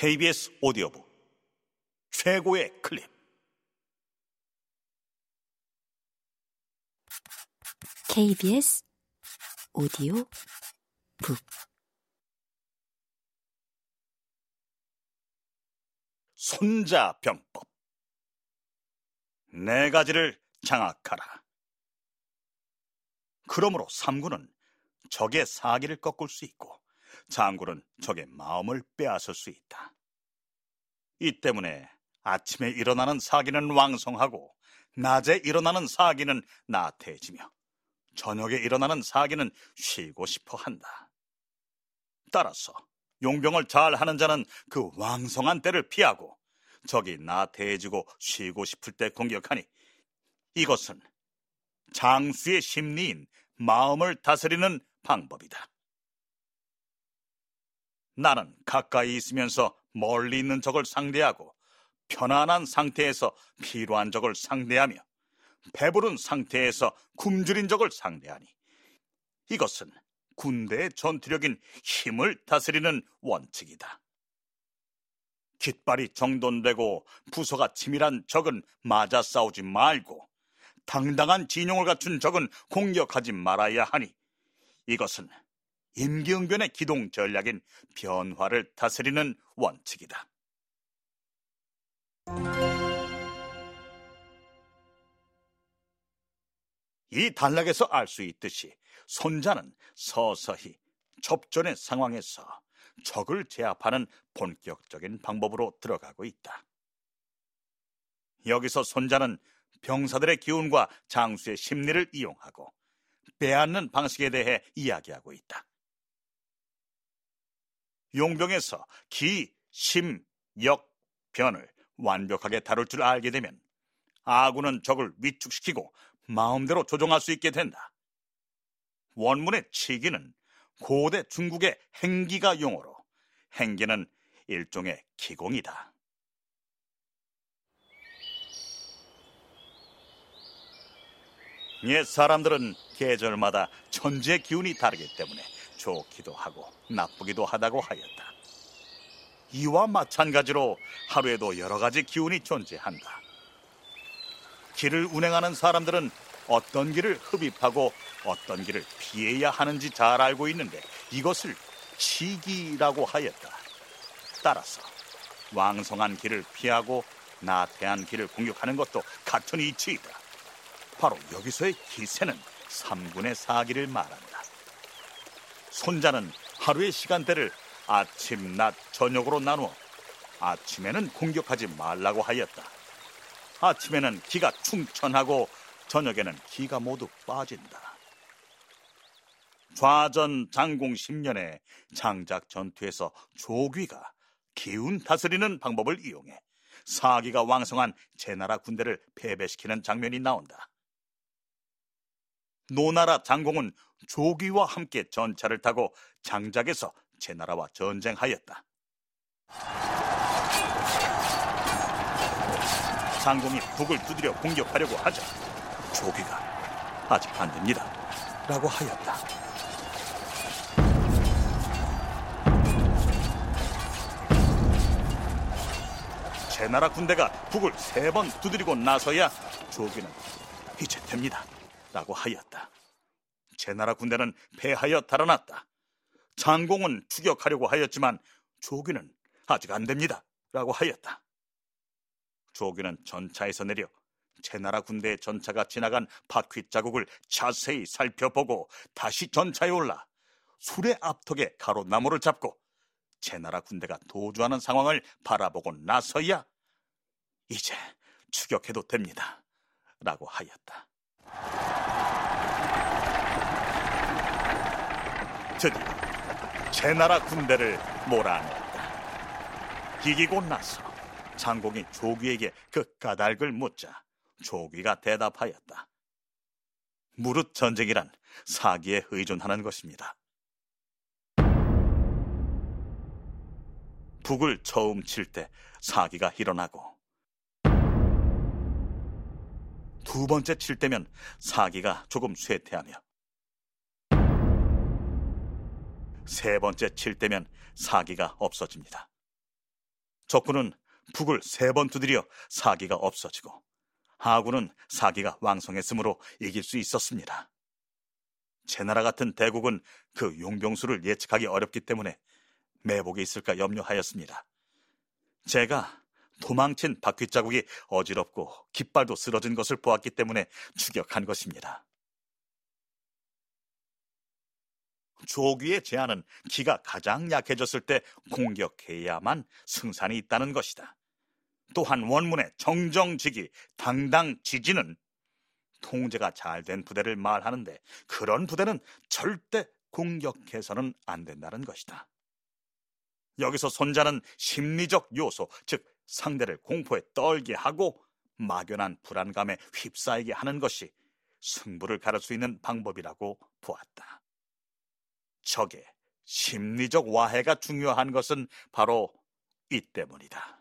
KBS 오디오북. 최고의 클립. KBS 오디오 북. 손자병법. 네 가지를 장악하라. 그러므로 삼군은 적의 사기를 꺾을 수 있고 장군은 적의 마음을 빼앗을 수 있다. 이 때문에 아침에 일어나는 사기는 왕성하고 낮에 일어나는 사기는 나태해지며 저녁에 일어나는 사기는 쉬고 싶어 한다. 따라서 용병을 잘 하는 자는 그 왕성한 때를 피하고 적이 나태해지고 쉬고 싶을 때 공격하니 이것은 장수의 심리인 마음을 다스리는 방법이다. 나는 가까이 있으면서 멀리 있는 적을 상대하고 편안한 상태에서 필요한 적을 상대하며 배부른 상태에서 굶주린 적을 상대하니 이것은 군대의 전투력인 힘을 다스리는 원칙이다. 깃발이 정돈되고 부서가 치밀한 적은 맞아 싸우지 말고 당당한 진용을 갖춘 적은 공격하지 말아야 하니 이것은 임기응변의 기동 전략인 변화를 다스리는 원칙이다. 이 단락에서 알 수 있듯이 손자는 서서히 접전의 상황에서 적을 제압하는 본격적인 방법으로 들어가고 있다. 여기서 손자는 병사들의 기운과 장수의 심리를 이용하고 빼앗는 방식에 대해 이야기하고 있다. 용병에서 기, 심, 역, 변을 완벽하게 다룰 줄 알게 되면 아군은 적을 위축시키고 마음대로 조종할 수 있게 된다. 원문의 치기는 고대 중국의 행기가 용어로 행기는 일종의 기공이다. 옛 사람들은 계절마다 천지의 기운이 다르기 때문에 좋기도 하고 나쁘기도 하다고 하였다. 이와 마찬가지로 하루에도 여러 가지 기운이 존재한다. 길을 운행하는 사람들은 어떤 길을 흡입하고 어떤 길을 피해야 하는지 잘 알고 있는데 이것을 시기라고 하였다. 따라서 왕성한 길을 피하고 나태한 길을 공격하는 것도 같은 이치이다. 바로 여기서의 기세는 삼군의 사기를 말한다. 손자는 하루의 시간대를 아침, 낮, 저녁으로 나누어 아침에는 공격하지 말라고 하였다. 아침에는 기가 충천하고 저녁에는 기가 모두 빠진다. 좌전 장공 10년에 장작 전투에서 조귀가 기운 다스리는 방법을 이용해 사기가 왕성한 제나라 군대를 패배시키는 장면이 나온다. 노나라 장공은 조귀와 함께 전차를 타고 장작에서 제나라와 전쟁하였다. 장공이 북을 두드려 공격하려고 하자 조귀가 아직 안 됩니다. 라고 하였다. 제나라 군대가 북을 세 번 두드리고 나서야 조귀는 이제 됩니다. 라고 하였다. 제 나라 군대는 패하여 달아났다. 장공은 추격하려고 하였지만 조귀는 아직 안 됩니다. 라고 하였다. 조귀는 전차에서 내려 제 나라 군대의 전차가 지나간 바퀴 자국을 자세히 살펴보고 다시 전차에 올라 술의 앞턱에 가로나무를 잡고 제 나라 군대가 도주하는 상황을 바라보고 나서야 이제 추격해도 됩니다. 라고 하였다. 드디어 제 나라 군대를 몰아냈다. 이기고 나서 장공이 조귀에게 그 까닭을 묻자 조귀가 대답하였다. 무릇 전쟁이란 사기에 의존하는 것입니다. 북을 처음 칠 때 사기가 일어나고 두 번째 칠 때면 사기가 조금 쇠퇴하며 세 번째 칠 때면 사기가 없어집니다. 적군은 북을 세 번 두드려 사기가 없어지고 하군은 사기가 왕성했으므로 이길 수 있었습니다. 제 나라 같은 대국은 그 용병수를 예측하기 어렵기 때문에 매복이 있을까 염려하였습니다. 제가 도망친 바퀴 자국이 어지럽고 깃발도 쓰러진 것을 보았기 때문에 추격한 것입니다. 조귀의 제안은 기가 가장 약해졌을 때 공격해야만 승산이 있다는 것이다. 또한 원문의 정정지기, 당당지지는 통제가 잘 된 부대를 말하는데 그런 부대는 절대 공격해서는 안 된다는 것이다. 여기서 손자는 심리적 요소, 즉 상대를 공포에 떨게 하고 막연한 불안감에 휩싸이게 하는 것이 승부를 가를 수 있는 방법이라고 보았다. 적의 심리적 와해가 중요한 것은 바로 이 때문이다.